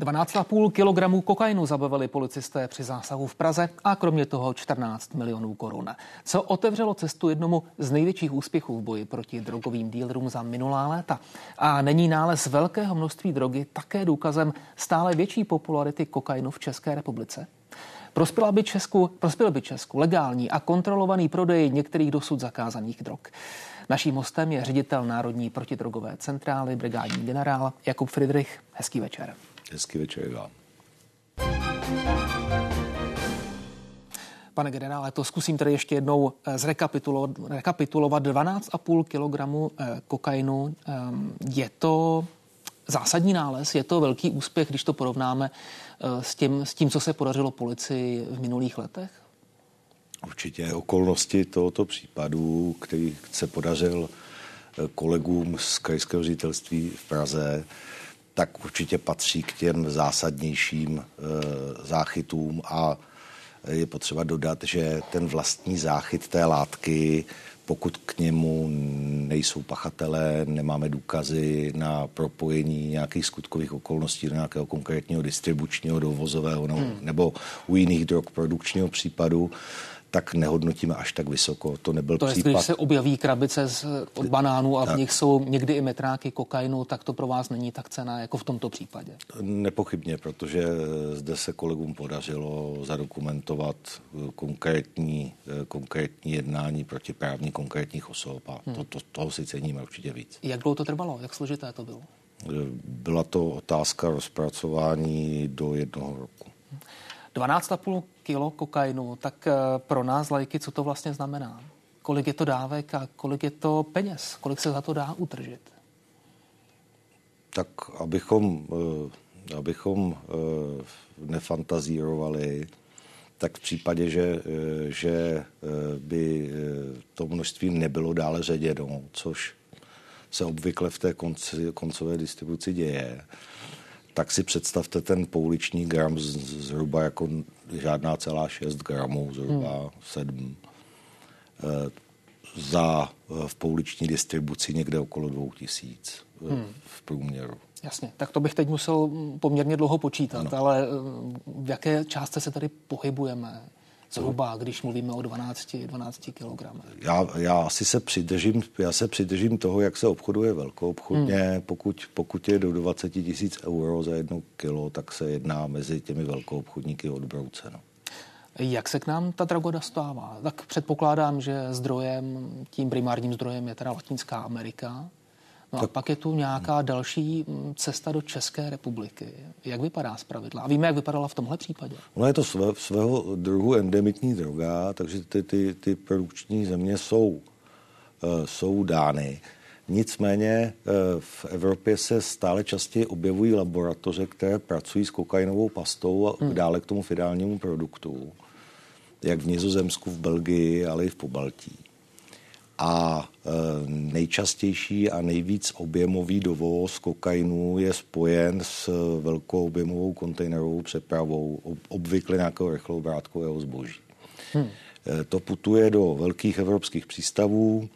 12,5 kg kokainu zabavili policisté při zásahu v Praze a kromě toho 14 milionů korun. Co otevřelo cestu jednomu z největších úspěchů v boji proti drogovým dílerům za minulá léta. A není nález velkého množství drogy také důkazem stále větší popularity kokainu v České republice? Prospěla by Česku, prospěl by Česku legální a kontrolovaný prodej některých dosud zakázaných drog. Naším hostem je ředitel Národní protidrogové centrály, brigádní generál Jakub Friedrich. Hezký večer. Hezký večer vám. Pane generále, to zkusím tedy ještě jednou eh, zrekapitulovat. Rekapitulovat 12,5 kg eh, kokainu. Ehm, je to zásadní nález, je to velký úspěch, když to porovnáme eh, s tím, s tím co se podařilo policii v minulých letech? Určitě okolnosti tohoto případu, který se podařil kolegům z krajského ředitelství v Praze, tak určitě patří k těm zásadnějším e, záchytům a je potřeba dodat, že ten vlastní záchyt té látky, pokud k němu nejsou pachatelé, nemáme důkazy na propojení nějakých skutkových okolností do nějakého konkrétního distribučního, dovozového nebo, hmm. nebo u jiných drog produkčního případu, tak nehodnotíme až tak vysoko. To nebyl to případ. když se objeví krabice z, od banánů a v nich jsou někdy i metráky kokainu, tak to pro vás není tak cena jako v tomto případě. Nepochybně, protože zde se kolegům podařilo zadokumentovat konkrétní, konkrétní jednání proti právní konkrétních osob a hmm. to, to, toho si ceníme určitě víc. Jak dlouho to trvalo? Jak složité to bylo? Byla to otázka rozpracování do jednoho roku. 12,5 kilo kokainu, tak eh, pro nás lajky, co to vlastně znamená? Kolik je to dávek a kolik je to peněz? Kolik se za to dá utržit? Tak abychom, eh, abychom eh, nefantazírovali, tak v případě, že, že by to množství nebylo dále ředěno, což se obvykle v té konci, koncové distribuci děje, tak si představte ten pouliční gram z, zhruba jako žádná celá 6 gramů, zhruba hmm. 7. E, za v pouliční distribuci někde okolo 2000 e, hmm. v průměru. Jasně, tak to bych teď musel poměrně dlouho počítat, ano. ale v jaké částce se tady pohybujeme? Zhruba, když mluvíme o 12, 12 kg. Já, já asi se přidržím, já se přidržím toho, jak se obchoduje velkou obchodně. Hmm. Pokud, pokud je do 20 tisíc euro za jedno kilo, tak se jedná mezi těmi velkou obchodníky odbrouceno. Jak se k nám ta droga dostává? Tak předpokládám, že zdrojem, tím primárním zdrojem je teda Latinská Amerika. No tak... a pak je tu nějaká další mm, cesta do České republiky. Jak vypadá z pravidla? A víme, jak vypadala v tomhle případě. Ono je to své, svého druhu endemitní droga, takže ty, ty, ty produkční země jsou, uh, jsou dány. Nicméně uh, v Evropě se stále častěji objevují laboratoře, které pracují s kokainovou pastou a hmm. dále k tomu finálnímu produktu, jak v Nizozemsku, v Belgii, ale i v Pobaltí a e, nejčastější a nejvíc objemový dovoz kokainu je spojen s velkou objemovou kontejnerovou přepravou, obvykle nějakého rychlou vrátkového zboží. Hmm. To putuje do velkých evropských přístavů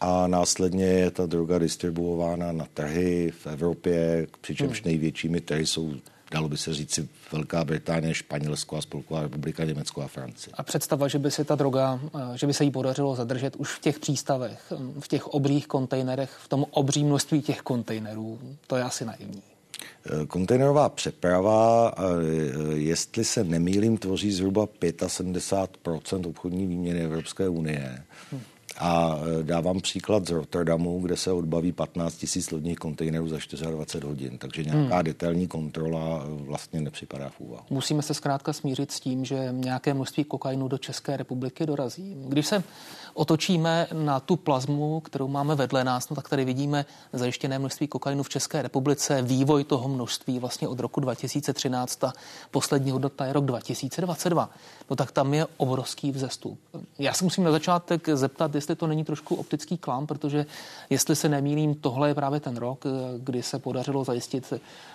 a následně je ta droga distribuována na trhy v Evropě, přičemž hmm. největšími trhy jsou dalo by se říct Velká Británie, Španělsko a Spolková republika Německo a Francie. A představa, že by se ta droga, eh, že by se jí podařilo zadržet už v těch přístavech, hm, v těch obřích kontejnerech, v tom obří množství těch kontejnerů, to je asi naivní. Eh, kontejnerová přeprava, eh, jestli se nemýlím, tvoří zhruba 75% obchodní výměny Evropské unie. Hmm. A e, dávám příklad z Rotterdamu, kde se odbaví 15 tisíc lodních kontejnerů za 24 hodin, takže nějaká hmm. detailní kontrola e, vlastně nepřipadá v úvahu. Musíme se zkrátka smířit s tím, že nějaké množství kokainu do České republiky dorazí. Když se otočíme na tu plazmu, kterou máme vedle nás, no tak tady vidíme zajištěné množství kokainu v České republice, vývoj toho množství vlastně od roku 2013, ta poslední hodnota je rok 2022. No tak tam je obrovský vzestup. Já se musím na začátek zeptat, jestli to není trošku optický klam, protože jestli se nemýlím, tohle je právě ten rok, kdy se podařilo zajistit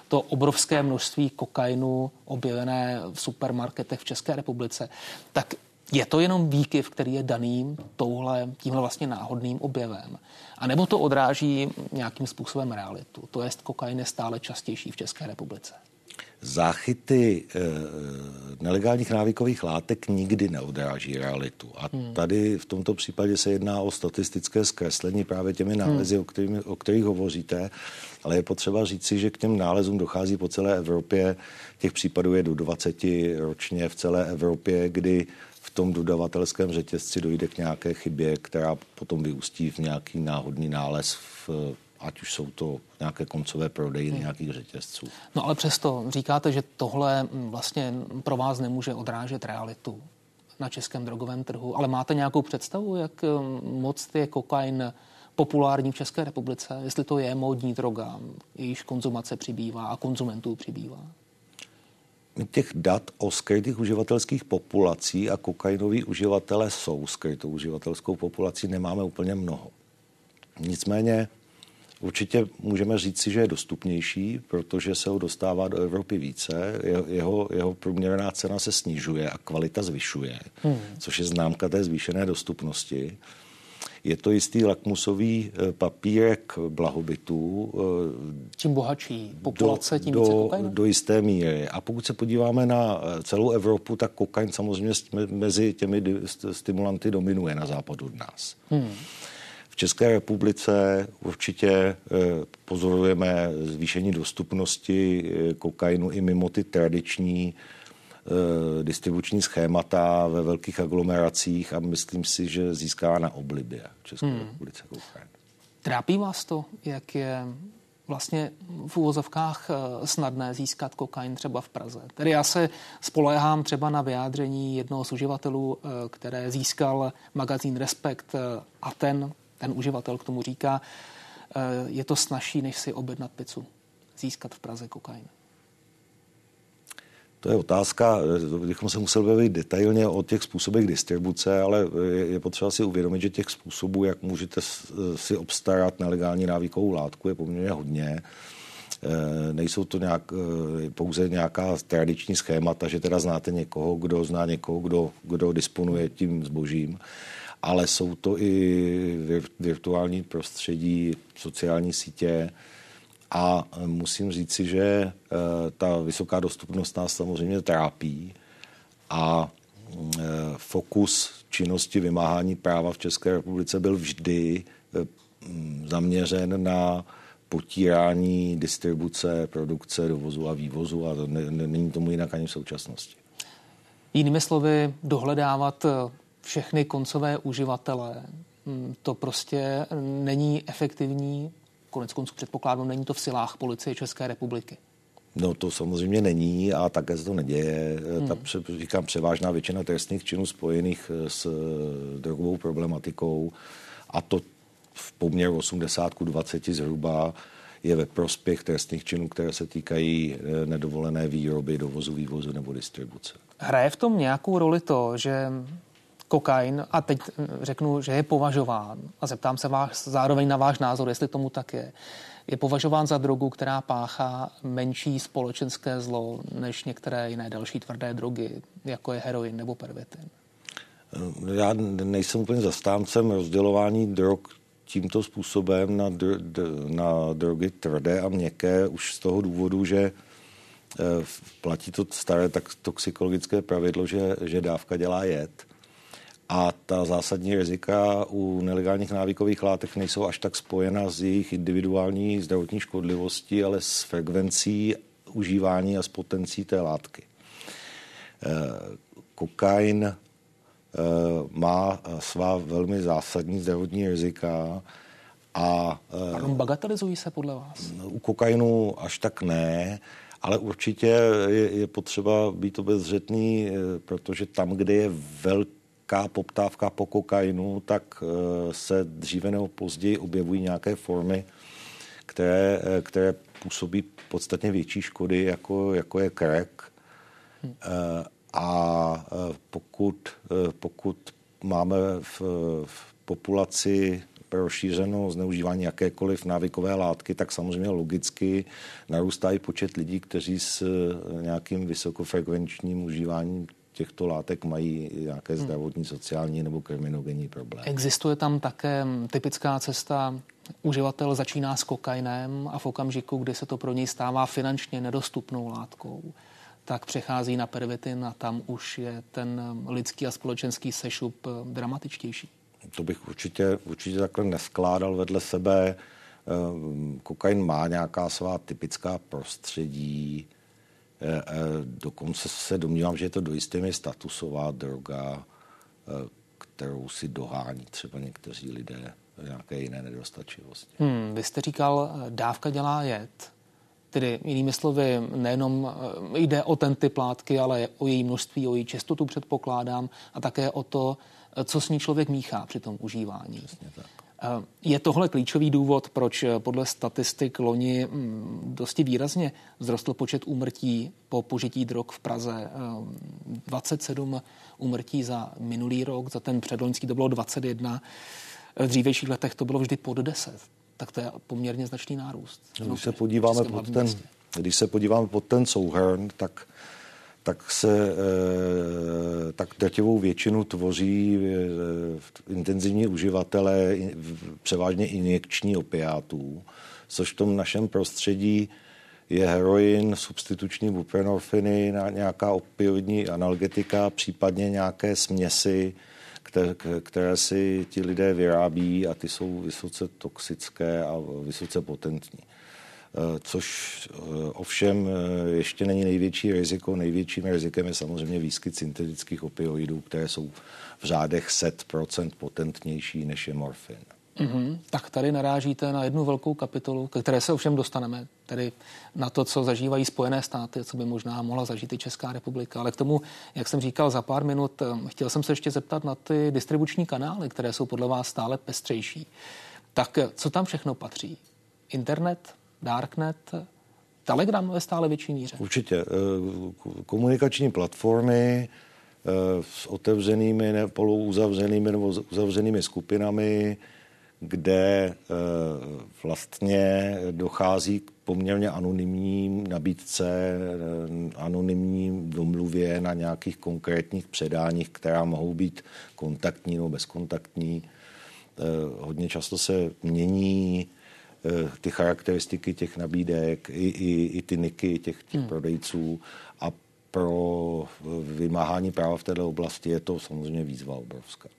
to obrovské množství kokainu objevené v supermarketech v České republice. Tak je to jenom výkyv, který je daným touhle, tímhle vlastně náhodným objevem? A nebo to odráží nějakým způsobem realitu? To jest, kokain je stále častější v České republice? záchyty e, nelegálních návykových látek nikdy neodráží realitu. A hmm. tady v tomto případě se jedná o statistické zkreslení právě těmi hmm. nálezy, hmm. o, kterými, o kterých hovoříte. Ale je potřeba říci, že k těm nálezům dochází po celé Evropě. Těch případů je do 20 ročně v celé Evropě, kdy v tom dodavatelském řetězci dojde k nějaké chybě, která potom vyústí v nějaký náhodný nález v ať už jsou to nějaké koncové prodejny hmm. nějakých řetězců. No ale přesto říkáte, že tohle vlastně pro vás nemůže odrážet realitu na českém drogovém trhu, ale máte nějakou představu, jak moc je kokain populární v České republice, jestli to je módní droga, jejíž konzumace přibývá a konzumentů přibývá? Těch dat o skrytých uživatelských populací a kokainoví uživatele jsou skrytou uživatelskou populací nemáme úplně mnoho. Nicméně určitě můžeme říct si, že je dostupnější, protože se ho dostává do Evropy více, jeho, jeho průměrná cena se snižuje a kvalita zvyšuje, hmm. což je známka té zvýšené dostupnosti. Je to jistý lakmusový eh, papírek blahobytu. Eh, Čím bohatší populace, tím do, více kokainu? Do jisté míry. A pokud se podíváme na eh, celou Evropu, tak kokain samozřejmě mezi těmi stimulanty dominuje na západ od nás. Hmm. V České republice určitě pozorujeme zvýšení dostupnosti kokainu i mimo ty tradiční Eh, distribuční schémata ve velkých aglomeracích a myslím si, že získá na oblibě České hmm. republice kokain. Trápí vás to, jak je vlastně v úvozovkách eh, snadné získat kokain třeba v Praze. Tedy já se spolehám třeba na vyjádření jednoho z uživatelů, eh, které získal magazín Respekt a ten, ten uživatel k tomu říká, je to snažší, než si objednat pizzu, získat v Praze kokain. To je otázka, bychom se museli bavit detailně o těch způsobech distribuce, ale je potřeba si uvědomit, že těch způsobů, jak můžete si obstarat nelegální návykovou látku, je poměrně hodně. Nejsou to nějak, pouze nějaká tradiční schémata, že teda znáte někoho, kdo zná někoho, kdo, kdo disponuje tím zbožím, ale jsou to i virtuální prostředí, sociální sítě, a e, musím říci, že e, ta vysoká dostupnost nás samozřejmě trápí a e, fokus činnosti vymáhání práva v České republice byl vždy zaměřen na potírání distribuce, produkce, dovozu a vývozu a není tomu jinak ani v současnosti. Jinými slovy, dohledávat všechny koncové uživatele, to prostě není efektivní konec konců předpokládám, není to v silách policie České republiky. No to samozřejmě není a také se to neděje. Hmm. Ta, říkám, převážná většina trestných činů spojených s eh, drogovou problematikou a to v poměru 80 k 20 zhruba je ve prospěch trestných činů, které se týkají eh, nedovolené výroby, dovozu, vývozu nebo distribuce. Hraje v tom nějakou roli to, že kokain, a teď řeknu, že je považován, a zeptám se vás zároveň na váš názor, jestli tomu tak je, je považován za drogu, která páchá menší společenské zlo než některé jiné další tvrdé drogy, jako je heroin nebo pervitin? Já nejsem úplně zastáncem rozdělování drog tímto způsobem na, dr- na drogy tvrdé a měkké už z toho důvodu, že eh, platí to staré tak toxikologické pravidlo, že, že dávka dělá jed. A ta zásadní rizika u nelegálních návykových látek nejsou až tak spojena s jejich individuální zdravotní škodlivostí, ale s frekvencí užívání a s potencí té látky. Eh, kokain eh, má svá velmi zásadní zdravotní rizika a... Eh, Pardon, bagatelizují se podle vás? U kokainu až tak ne, ale určitě je, je potřeba být obezřetný, protože tam, kde je velký velká poptávka po kokainu, tak eh, se dříve nebo později objevují nějaké formy, které, eh, které působí podstatně větší škody, jako, jako je crack. Hmm. A pokud, pokud máme v, v populaci rozšířeno zneužívání jakékoliv návykové látky, tak samozřejmě logicky narůstá i počet lidí, kteří s nějakým vysokofrekvenčním užíváním těchto látek mají nějaké hmm. zdravotní, sociální nebo kriminogenní problémy. Existuje tam také typická cesta uživatel začíná s kokainem a v okamžiku, kdy se to pro něj stává finančně nedostupnou látkou, tak přechází na pervitin a tam už je ten lidský a společenský sešup eh, dramatičtější. To bych určitě, určitě takhle neskládal vedle sebe. Eh, kokain má nějaká svá typická prostředí. Eh, dokonce se domnívám, že je to do jisté statusová droga, kterou si dohání třeba někteří lidé nějaké jiné nedostačivosti. Hmm, vy jste říkal, dávka dělá jed. Tedy jinými slovy, nejenom eh, jde o ten typ látky, ale o její množství, o její častotu předpokládám a také o to, eh, co s ní člověk míchá při tom užívání. tak. Eh, je tohle klíčový důvod, proč podle statistik loni hm, dosti výrazně vzrostl počet úmrtí po požití drog v Praze. 27 úmrtí za minulý rok, za ten předloňský to bylo 21. V dřívějších letech to bylo vždy pod 10 tak to je poměrně značný nárůst. Když se podíváme pod ten, když se podíváme pod ten souhrn, tak tak se eh, tak drtivou většinu tvoří eh, intenzivní uživatelé převážně injekční opiátů, což v tom našem prostředí je heroin, substituční buprenorfiny, nějaká opioidní analgetika, případně nějaké směsi, které, které si ti lidé vyrábí a ty jsou vysoce toxické a vysoce potentní. Eh, což eh, ovšem eh, ještě není největší riziko. Největším rizikem je samozřejmě výskyt syntetických opioidů, které jsou v řádech set procent potentnější než je morfin. Mm-hmm. Tak tady narážíte na jednu velkou kapitolu, ke které se ovšem dostaneme, tedy na to, co zažívají Spojené státy, co by možná mohla zažít i Česká republika. Ale k tomu, jak jsem říkal za pár minut, chtěl jsem se ještě zeptat na ty distribuční kanály, které jsou podle vás stále pestřejší. Tak co tam všechno patří? Internet, Darknet, Telegram ve stále větší míře? Určitě. Eh, komunikační platformy eh, s otevřenými, polouzavřenými nebo uzavřenými skupinami, kde eh, vlastně dochází k poměrně anonymním nabídce, anonymním domluvě na nějakých konkrétních předáních, která mohou být kontaktní nebo bezkontaktní. Hodně často se mění ty charakteristiky těch nabídek, i, i, i ty niky těch, těch hmm. prodejců a pro vymáhání práva v této oblasti je to samozřejmě výzva obrovská.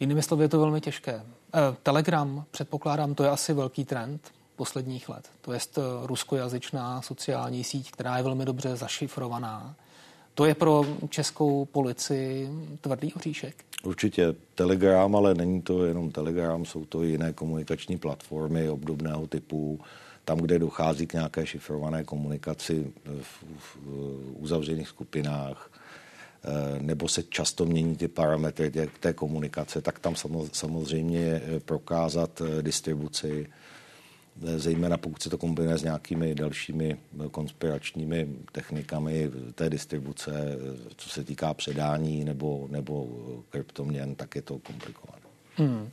Jinými slovy je to velmi těžké. Eh, Telegram, předpokládám, to je asi velký trend posledních let. To je eh, ruskojazyčná sociální síť, která je velmi dobře zašifrovaná. To je pro českou policii tvrdý oříšek. Určitě Telegram, ale není to jenom Telegram, jsou to i jiné komunikační platformy obdobného typu, tam, kde dochází k nějaké šifrované komunikaci v, v uzavřených skupinách, eh, nebo se často mění ty parametry té komunikace, tak tam samozřejmě prokázat eh, distribuci zejména pokud se to kombinuje s nějakými dalšími konspiračními technikami té distribuce, co se týká předání nebo, nebo kryptoměn, tak je to komplikované. Hmm.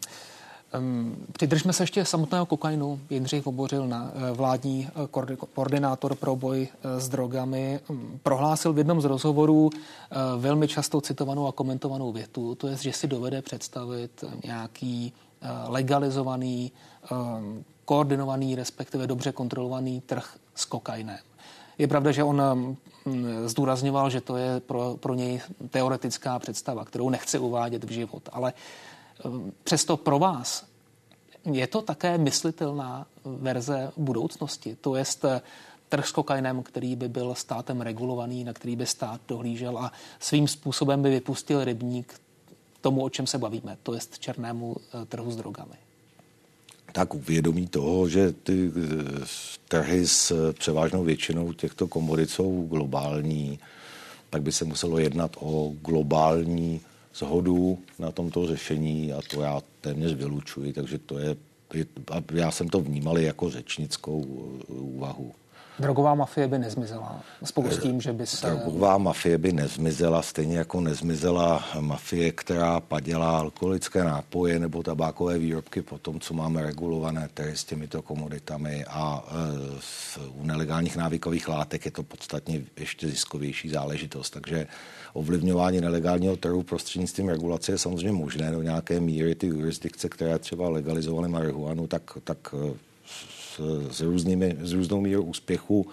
Přidržme se ještě samotného kokainu. Jindřich Vobořil, na eh, vládní eh, koordinátor pro boj eh, s drogami, prohlásil v jednom z rozhovorů velmi často citovanou a komentovanou větu, to je, že si dovede představit nějaký legalizovaný koordinovaný, respektive dobře kontrolovaný trh s kokainem. Je pravda, že on mm, zdůrazňoval, že to je pro, pro něj teoretická představa, kterou nechce uvádět v život, ale mm, přesto pro vás je to také myslitelná verze budoucnosti, to je trh s kokainem, který by byl státem regulovaný, na který by stát dohlížel a svým způsobem by vypustil rybník tomu, o čem se bavíme, to je černému eh, trhu s drogami tak uvědomí toho, že ty eh, trhy s převážnou většinou těchto komodit jsou globální, tak by se muselo jednat o globální zhodu na tomto řešení a to já téměř vylučuji, takže to je, je já jsem to vnímal jako řečnickou eh, úvahu. Drogová mafie by nezmizela spolu s tím, že by se... Drogová mafie by nezmizela, stejně jako nezmizela mafie, která padělá alkoholické nápoje nebo tabákové výrobky po tom, co máme regulované trhy s těmito komoditami a e, s, u nelegálních návykových látek je to podstatně ještě ziskovější záležitost. Takže ovlivňování nelegálního trhu prostřednictvím regulace je samozřejmě možné do nějaké míry. Ty jurisdikce, které třeba legalizovaly marihuanu, tak, tak e, s, různými, s různou mírou úspěchu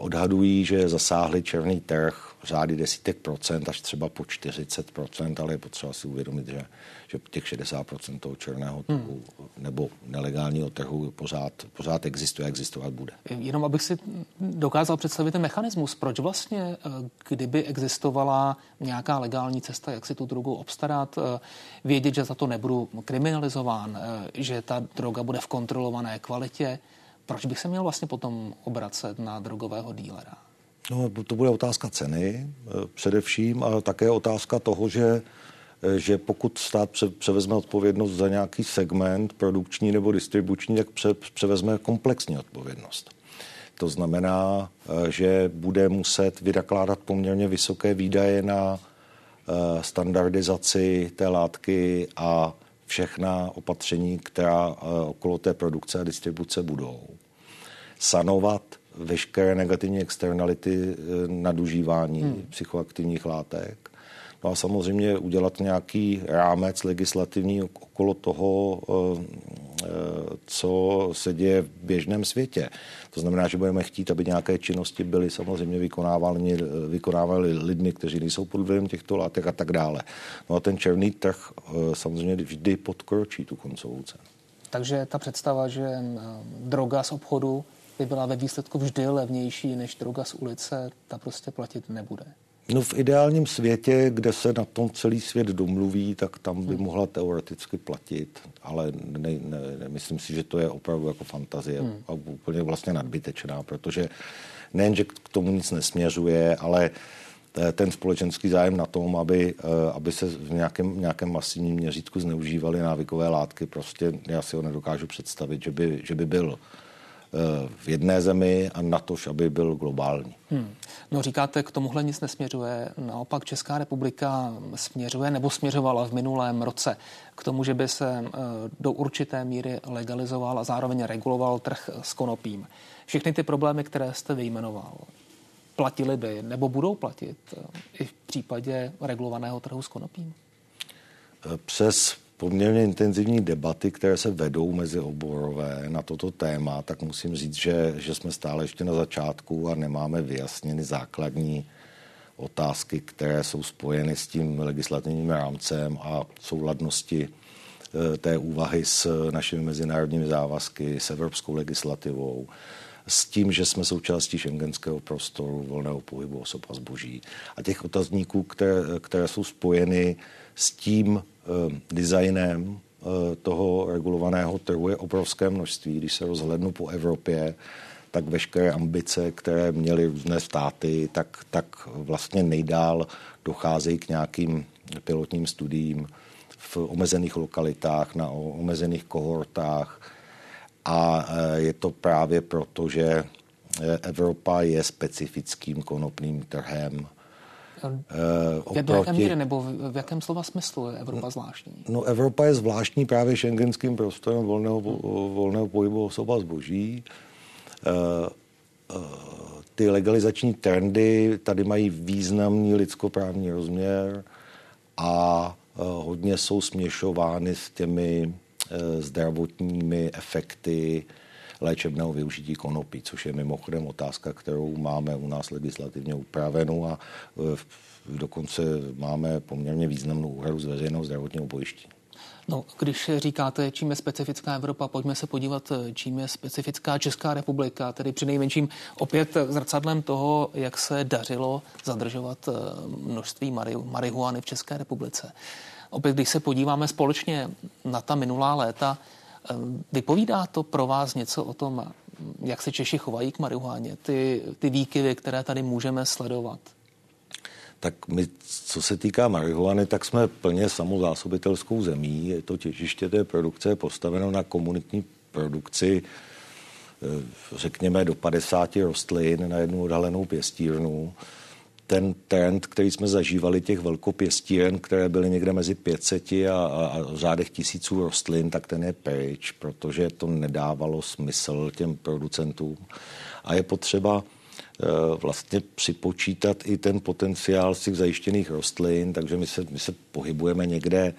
odhadují, že zasáhli černý trh řády desítek procent až třeba po 40 procent, ale je potřeba si uvědomit, že, že těch 60 procent toho černého trhu hmm. nebo nelegálního trhu pořád, pořád existuje a existovat bude. Jenom abych si dokázal představit ten mechanismus, proč vlastně, eh, kdyby existovala nějaká legální cesta, jak si tu drogu obstarat, eh, vědět, že za to nebudu kriminalizován, eh, že ta droga bude v kontrolované kvalitě, proč bych se měl vlastně potom obracet na drogového dílera? No, to bude otázka ceny eh, především, ale také otázka toho, že, eh, že pokud stát převezme odpovědnost za nějaký segment produkční nebo distribuční, tak pře, převezme komplexní odpovědnost. To znamená, eh, že bude muset vynakládat poměrně vysoké výdaje na standardizaci té látky a všechna opatření, která okolo té produkce a distribuce budou. Sanovat veškeré negativní externality eh, nadužívání hmm. psychoaktivních látek. No a samozřejmě udělat nějaký rámec legislativní okolo toho, eh, eh, co se děje v běžném světě. To znamená, že budeme chtít, aby nějaké činnosti byly samozřejmě vykonávány, vykonávány lidmi, kteří nejsou pod vlivem těchto látek a tak dále. No a ten černý trh samozřejmě vždy podkročí tu koncovou cenu. Takže ta představa, že droga z obchodu by byla ve výsledku vždy levnější než droga z ulice, ta prostě platit nebude. No v ideálním světě, kde se na tom celý svět domluví, tak tam by hmm. mohla teoreticky platit, ale ne, ne, ne, myslím si, že to je opravdu jako fantazie hmm. a úplně vlastně nadbytečná, protože nejen, že k tomu nic nesměřuje, ale ten společenský zájem na tom, aby, eh, aby se v nějakém, nějakém masivním měřítku zneužívaly návykové látky, prostě já si ho nedokážu představit, že by, že by byl v jedné zemi a na to, aby byl globální. Hmm. No říkáte, k tomuhle nic nesměřuje. Naopak Česká republika směřuje nebo směřovala v minulém roce k tomu, že by se eh, do určité míry legalizoval a zároveň reguloval trh s konopím. Všechny ty problémy, které jste vyjmenoval, platili by nebo budou platit eh, i v případě regulovaného trhu s konopím? Přes poměrně intenzivní debaty, které se vedou mezi oborové na toto téma, tak musím říct, že, že jsme stále ještě na začátku a nemáme vyjasněny základní otázky, které jsou spojeny s tím legislativním rámcem a souladnosti eh, té úvahy s našimi mezinárodními závazky, s evropskou legislativou, s tím, že jsme součástí šengenského prostoru volného pohybu osob a zboží. A těch otazníků, které, které jsou spojeny s tím designem eh, toho regulovaného trhu je obrovské množství. Když se rozhlednu po Evropě, tak veškeré ambice, které měly různé státy, tak, tak vlastně nejdál docházejí k nějakým pilotním studiím v omezených lokalitách, na omezených kohortách. A eh, je to právě proto, že Evropa je specifickým konopným trhem oproti... V jaké míře nebo v jakém slova smyslu je Evropa zvláštní? No Evropa je zvláštní právě šengenským prostorem volného, volného pohybu osob a zboží. Uh, uh, ty legalizační trendy tady mají významný lidskoprávní rozměr a hodně jsou směšovány s těmi zdravotními efekty léčebného využití konopí, což je mimochodem otázka, kterou máme u nás legislativně upravenou a e, dokonce máme poměrně významnou úhradu z veřejného zdravotního pojištění. No, když říkáte, čím je specifická Evropa, pojďme se podívat, čím je specifická Česká republika, tedy při nejmenším opět zrcadlem toho, jak se dařilo zadržovat e, množství marihuany v České republice. Opět, když se podíváme společně na ta minulá léta, vypovídá to pro vás něco o tom, jak se Češi chovají k marihuáně, ty, ty výkyvy, které tady můžeme sledovat? Tak my, co se týká marihuany, tak jsme plně samozásobitelskou zemí. Je to těžiště té produkce je postaveno na komunitní produkci řekněme, do 50 rostlin na jednu odhalenou pěstírnu. Ten trend, který jsme zažívali těch velkopěstíren, které byly někde mezi 500 a, a, a v řádech tisíců rostlin, tak ten je pryč, protože to nedávalo smysl těm producentům. A je potřeba eh, vlastně připočítat i ten potenciál z těch zajištěných rostlin, takže my se, my se pohybujeme někde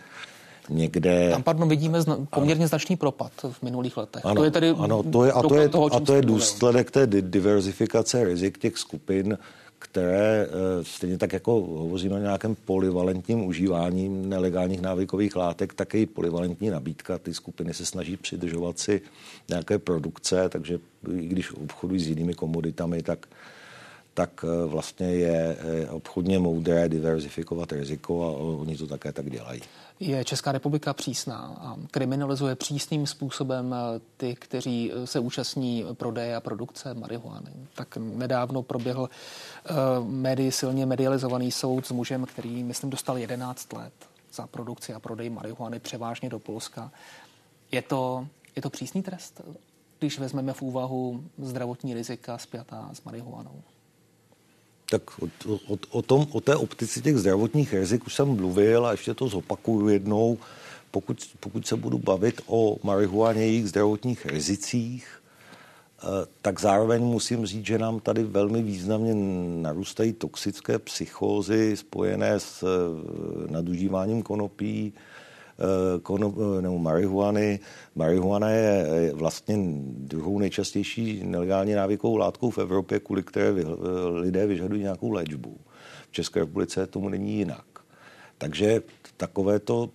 někde... Tam pardon, vidíme zna, poměrně ano. značný propad v minulých letech. Ano, to je tedy ano, to je, a to je, toho, a to je důsledek té diverzifikace rizik těch skupin, které eh, stejně tak jako hovoříme o nějakém polivalentním užívání nelegálních návykových látek, tak i polivalentní nabídka. Ty skupiny se snaží přidržovat si nějaké produkce, takže i když obchodují s jinými komoditami, tak tak eh, vlastně je eh, obchodně moudré diverzifikovat riziko a oni to také tak dělají. Je Česká republika přísná a kriminalizuje přísným způsobem eh, ty, kteří se účastní prodeje a produkce marihuany. Tak nedávno proběhl uh, médii silně medializovaný soud s mužem, který, myslím, dostal 11 let za produkci a prodej marihuany převážně do Polska. Je to, je to přísný trest, když vezmeme v úvahu zdravotní rizika spjatá s marihuanou? Tak o, o, o, tom, o té optici těch zdravotních rizik už jsem mluvil a ještě to zopakuju jednou. Pokud, pokud se budu bavit o marihuaně jejich zdravotních rizicích, eh, tak zároveň musím říct, že nám tady velmi významně narůstají toxické psychózy spojené s eh, nadužíváním konopí, konop, eh, nebo marihuany. Marihuana je vlastně druhou nejčastější nelegální návykovou látkou v Evropě, kvůli které eh, lidé vyžadují nějakou léčbu. V České republice tomu není jinak. Takže takovéto,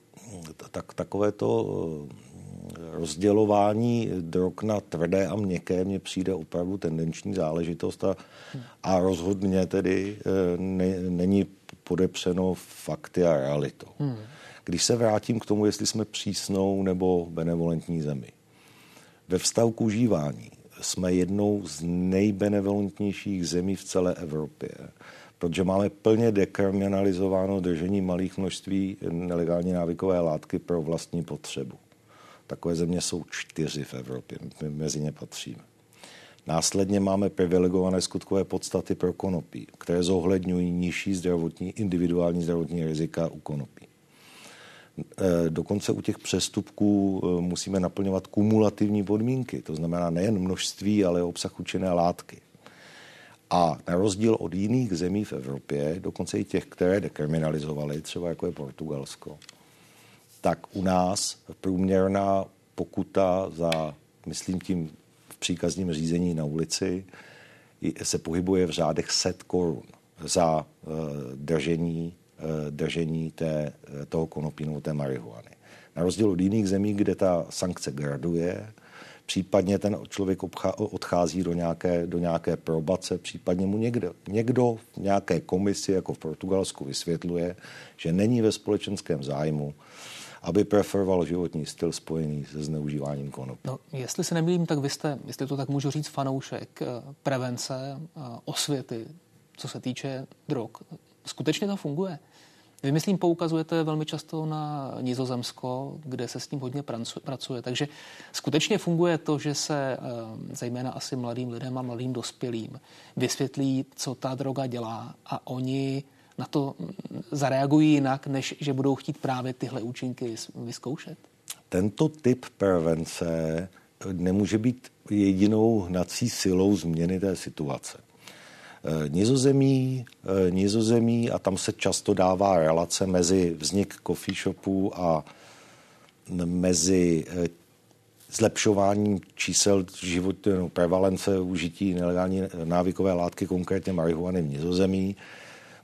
tak, takovéto rozdělování drog na tvrdé a měkké mně přijde opravdu tendenční záležitost a, a rozhodně tedy ne, není podepřeno fakty a realitou. Hmm. Když se vrátím k tomu, jestli jsme přísnou nebo benevolentní zemi. Ve vztahu k užívání jsme jednou z nejbenevolentnějších zemí v celé Evropě, protože máme plně dekriminalizováno držení malých množství nelegální návykové látky pro vlastní potřebu. Takové země jsou čtyři v Evropě, my mezi ně patříme. Následně máme privilegované skutkové podstaty pro konopí, které zohledňují nižší zdravotní, individuální zdravotní rizika u konopí. Eh, dokonce u těch přestupků eh, musíme naplňovat kumulativní podmínky, to znamená nejen množství, ale obsah účinné látky. A na rozdíl od jiných zemí v Evropě, dokonce i těch, které dekriminalizovaly, třeba jako je Portugalsko, tak u nás průměrná pokuta za, myslím tím příkazním řízení na ulici, se pohybuje v řádech set korun za uh, držení Eh, držení té, eh, toho konopí nebo té marihuany. Na rozdíl od jiných zemí, kde ta sankce graduje, případně ten člověk odchází do nějaké, do nějaké probace, případně mu někdo, někdo v nějaké komisi, jako v Portugalsku, vysvětluje, že není ve společenském zájmu, aby preferoval životní styl spojený se zneužíváním konopí. No, jestli se nemýlím, tak vy jste, jestli to tak můžu říct, fanoušek eh, prevence, osvěty, co se týče drog. Skutečně to funguje? Vy, myslím, poukazujete velmi často na Nizozemsko, kde se s tím hodně pracuje. Takže skutečně funguje to, že se eh, zejména asi mladým lidem a mladým dospělým vysvětlí, co ta droga dělá a oni na to mm, zareagují jinak, než že budou chtít právě tyhle účinky vyzkoušet? Tento typ prevence nemůže být jedinou hnací silou změny té situace. Eh, nizozemí, eh, nizozemí a tam se často dává relace mezi vznik coffee shopů a mezi eh, zlepšováním čísel život, no, prevalence užití nelegální návykové látky, konkrétně marihuany v Nizozemí.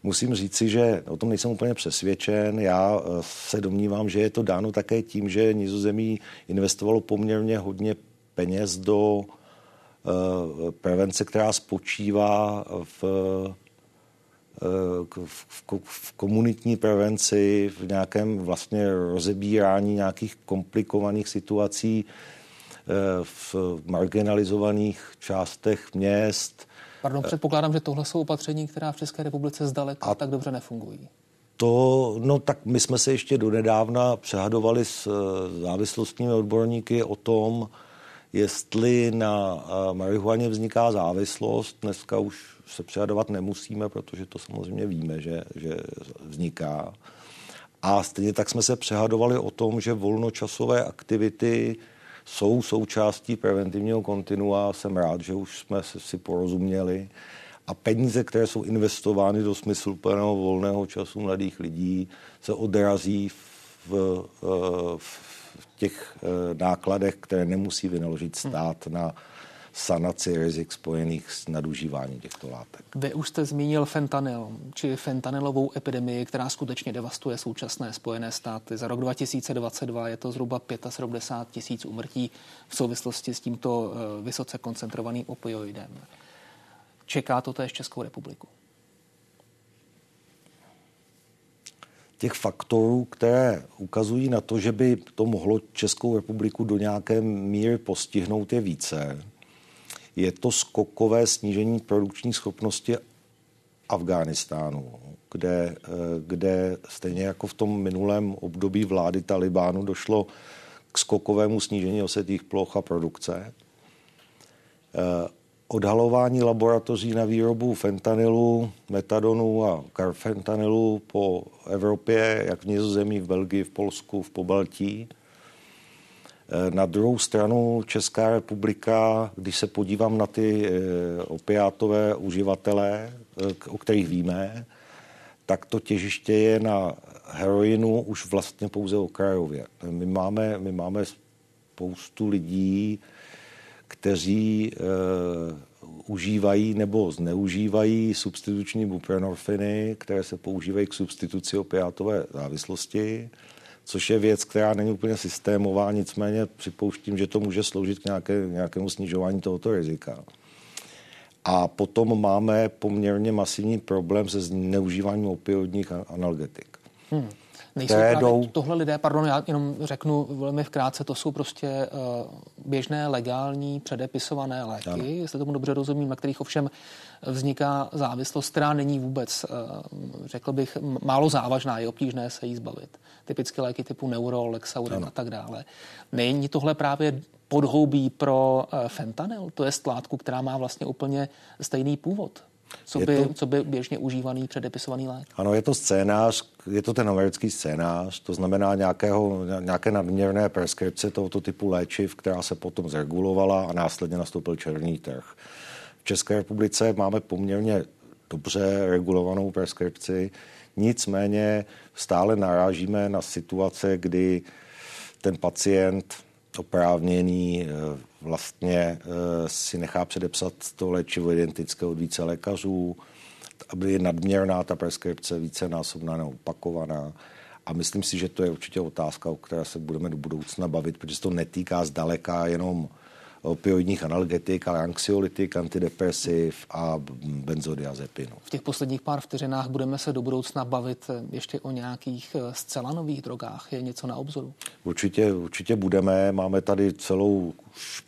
Musím říci, že o tom nejsem úplně přesvědčen. Já se domnívám, že je to dáno také tím, že Nizozemí investovalo poměrně hodně peněz do Eh, prevence, která spočívá v, eh, v, v komunitní prevenci, v nějakém vlastně rozebírání nějakých komplikovaných situací eh, v marginalizovaných částech měst. Pardon, předpokládám, že tohle jsou opatření, která v České republice zdaleka a tak dobře nefungují. To, no tak my jsme se ještě donedávna přehadovali s závislostními odborníky o tom, jestli na marihuaně vzniká závislost. Dneska už se přehadovat nemusíme, protože to samozřejmě víme, že, že vzniká. A stejně tak jsme se přehadovali o tom, že volnočasové aktivity jsou součástí preventivního kontinua. Jsem rád, že už jsme si porozuměli. A peníze, které jsou investovány do smyslu plného volného času mladých lidí, se odrazí v, v, v těch eh, nákladech, které nemusí vynaložit stát na sanaci rizik spojených s nadužíváním těchto látek. Vy už jste zmínil fentanyl, či fentanylovou epidemii, která skutečně devastuje současné Spojené státy. Za rok 2022 je to zhruba 75 tisíc umrtí v souvislosti s tímto eh, vysoce koncentrovaným opioidem. Čeká to též Českou republiku? těch faktorů, které ukazují na to, že by to mohlo Českou republiku do nějaké míry postihnout, je více je to skokové snížení produkční schopnosti Afghánistánu, kde, eh, kde stejně jako v tom minulém období vlády Talibánu došlo k skokovému snížení osetých ploch a produkce. Eh, odhalování laboratoří na výrobu fentanylu, metadonu a karfentanylu po Evropě, jak v Nizozemí, v Belgii, v Polsku, v Pobaltí, na druhou stranu Česká republika, když se podívám na ty eh, opiátové uživatele, eh, o kterých víme, tak to těžiště je na heroinu už vlastně pouze okrajově. My máme, my máme spoustu lidí, kteří užívají nebo zneužívají substituční buprenorfiny, které se používají k substituci opiátové závislosti což je věc, která není úplně systémová, nicméně připouštím, že to může sloužit k nějaké, nějakému snižování tohoto rizika. A potom máme poměrně masivní problém se zneužíváním opioidních analgetik. Hmm. Nejsou právě jdou... tohle lidé, pardon, já jenom řeknu velmi vkrátce, to jsou prostě uh, běžné, legální, předepisované léky, ano. jestli tomu dobře rozumím, na kterých ovšem vzniká závislost, která není vůbec, uh, řekl bych, málo závažná, je obtížné se jí zbavit. Typické léky typu Neurol, Lexaurin a tak dále. Není tohle právě podhoubí pro uh, fentanyl? To je látku, která má vlastně úplně stejný původ co by, to, co by běžně užívaný předepisovaný lék? Ano, je to scénář, je to ten americký scénář, to znamená nějakého, nějaké nadměrné preskripce tohoto typu léčiv, která se potom zregulovala a následně nastoupil černý trh. V České republice máme poměrně dobře regulovanou preskripci, nicméně stále narážíme na situace, kdy ten pacient oprávněný eh, vlastně eh, si nechá předepsat to léčivo identické od více lékařů, aby je nadměrná ta preskripce, více násobná neopakovaná. A myslím si, že to je určitě otázka, o které se budeme do budoucna bavit, protože se to netýká zdaleka jenom opioidních analgetik, ale anxiolytik, antidepresiv a benzodiazepinu. V těch posledních pár vteřinách budeme se do budoucna bavit eh, ještě o nějakých eh, zcela nových drogách. Je něco na obzoru? Určitě, určitě budeme. Máme tady celou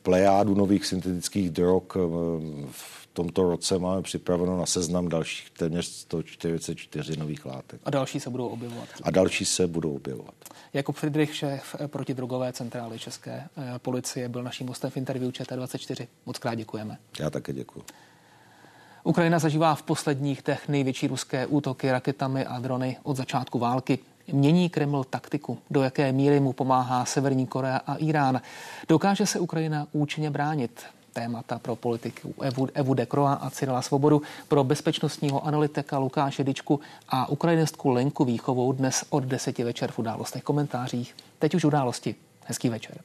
plejádu nových syntetických drog eh, v tomto roce máme připraveno na seznam dalších téměř 144 nových látek. A další se budou objevovat. A další se budou objevovat. Jakub Friedrich, šéf protidrogové centrály České policie, byl naším hostem v interview ČT24. Moc krát děkujeme. Já také děkuji. Ukrajina zažívá v posledních dnech největší ruské útoky raketami a drony od začátku války. Mění Kreml taktiku, do jaké míry mu pomáhá Severní Korea a Irán. Dokáže se Ukrajina účinně bránit? témata pro politiku Evu, Evu Dekroa a Cyrila Svobodu, pro bezpečnostního analytika Lukáše Dičku a ukrajinistku Lenku Výchovou dnes od deseti večer v událostech komentářích. Teď už události. Hezký večer.